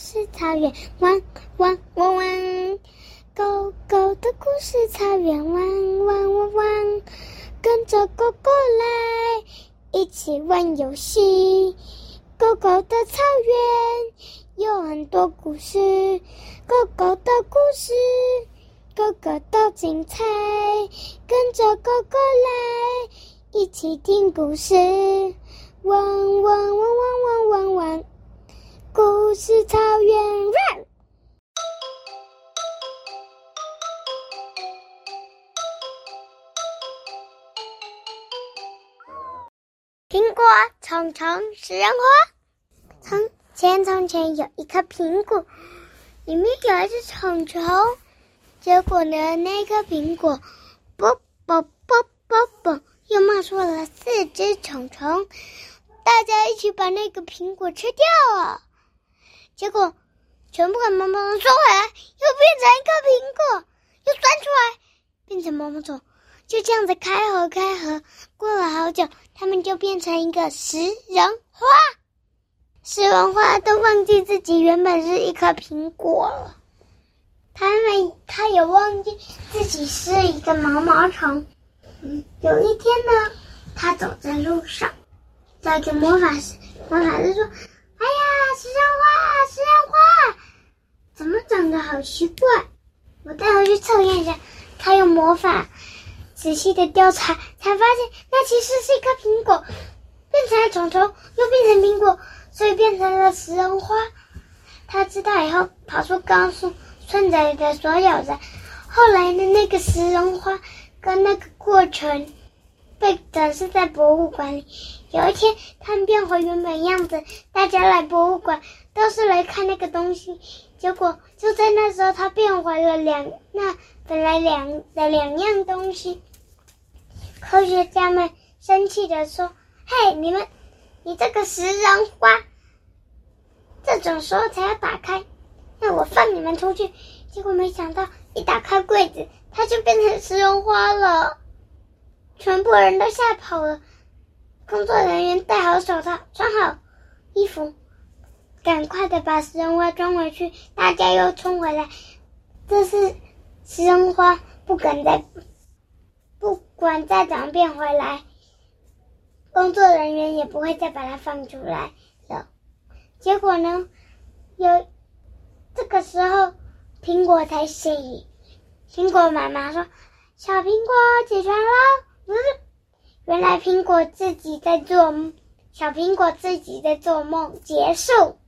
事草原，汪汪汪汪。狗狗的故事草原，汪汪汪汪。跟着狗狗来，一起玩游戏。狗狗的草原有很多故事，狗狗的故事，狗狗都精彩。跟着狗狗来，一起听故事。汪汪汪汪汪汪汪，故事草苹果、虫虫、食人花。从前从前有一颗苹果，里面有一只虫虫。结果呢，那颗苹果，啵啵啵啵啵，又冒出了四只虫虫。大家一起把那个苹果吃掉了。结果全部把毛毛虫收回来，又变成一颗苹果，又钻出来，变成毛毛虫。就这样子开合开合，过了好久，他们就变成一个食人花。食人花都忘记自己原本是一颗苹果了，他们他也忘记自己是一个毛毛虫。嗯，有一天呢，他走在路上，找一个魔法师，魔法师说：“哎呀，食人花，食人花，怎么长得好奇怪？我带回去测验一下。”他用魔法。仔细的调查，才发现那其实是一颗苹果，变成了虫虫，又变成苹果，所以变成了食人花。他知道以后，跑出告诉村子里的所有人。后来的那个食人花跟那个过程被展示在博物馆里。有一天，他们变回原本样子，大家来博物馆都是来看那个东西。结果就在那时候，他变回了两那本来两的两样东西。科学家们生气地说：“嘿，你们，你这个食人花，这种时候才要打开，那我放你们出去。”结果没想到，一打开柜子，它就变成食人花了，全部人都吓跑了。工作人员戴好手套，穿好衣服，赶快的把食人花装回去。大家又冲回来，这是食人花，不敢再。不管再怎么变回来，工作人员也不会再把它放出来了。结果呢，有这个时候，苹果才醒。苹果妈妈说：“小苹果起床了。”不是，原来苹果自己在做，小苹果自己在做梦。结束。